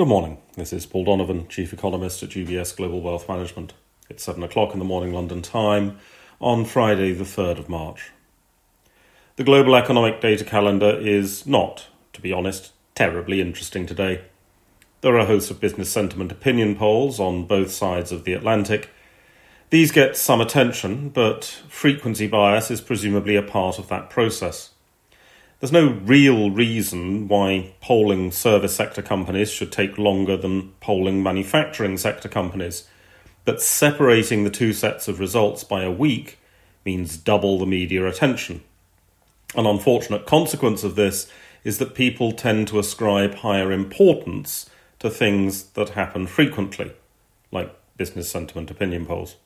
Good morning. This is Paul Donovan, Chief Economist at UBS Global Wealth Management. It's 7 o'clock in the morning London time on Friday, the 3rd of March. The global economic data calendar is not, to be honest, terribly interesting today. There are a host of business sentiment opinion polls on both sides of the Atlantic. These get some attention, but frequency bias is presumably a part of that process. There's no real reason why polling service sector companies should take longer than polling manufacturing sector companies. But separating the two sets of results by a week means double the media attention. An unfortunate consequence of this is that people tend to ascribe higher importance to things that happen frequently, like business sentiment opinion polls.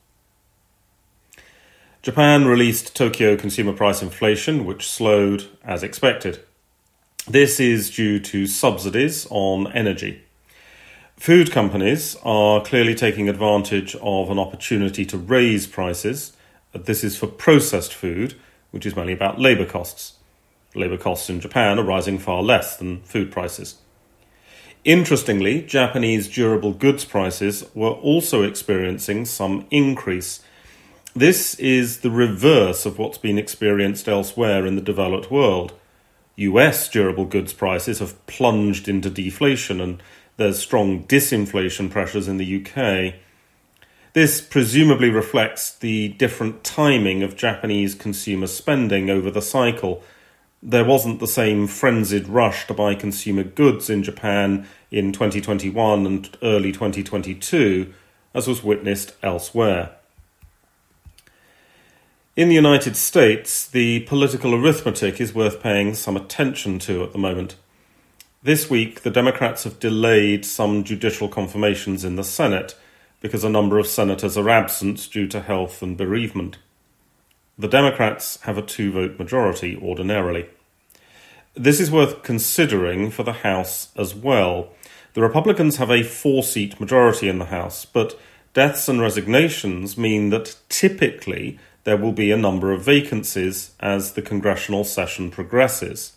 Japan released Tokyo consumer price inflation, which slowed as expected. This is due to subsidies on energy. Food companies are clearly taking advantage of an opportunity to raise prices. This is for processed food, which is mainly about labour costs. Labour costs in Japan are rising far less than food prices. Interestingly, Japanese durable goods prices were also experiencing some increase this is the reverse of what's been experienced elsewhere in the developed world. US durable goods prices have plunged into deflation and there's strong disinflation pressures in the UK. This presumably reflects the different timing of Japanese consumer spending over the cycle. There wasn't the same frenzied rush to buy consumer goods in Japan in 2021 and early 2022 as was witnessed elsewhere. In the United States, the political arithmetic is worth paying some attention to at the moment. This week, the Democrats have delayed some judicial confirmations in the Senate because a number of senators are absent due to health and bereavement. The Democrats have a two vote majority ordinarily. This is worth considering for the House as well. The Republicans have a four seat majority in the House, but deaths and resignations mean that typically there will be a number of vacancies as the congressional session progresses.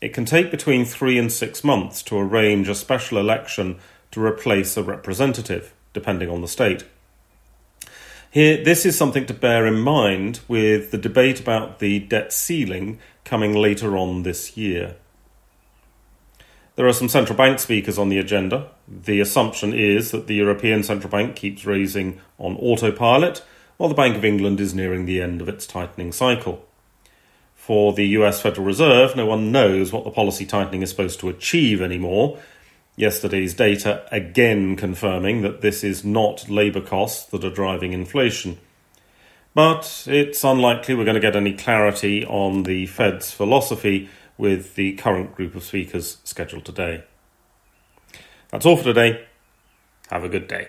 It can take between three and six months to arrange a special election to replace a representative, depending on the state. Here, this is something to bear in mind with the debate about the debt ceiling coming later on this year. There are some central bank speakers on the agenda. The assumption is that the European Central Bank keeps raising on autopilot while the Bank of England is nearing the end of its tightening cycle. For the US Federal Reserve, no one knows what the policy tightening is supposed to achieve anymore. Yesterday's data again confirming that this is not labour costs that are driving inflation. But it's unlikely we're going to get any clarity on the Fed's philosophy with the current group of speakers scheduled today. That's all for today. Have a good day.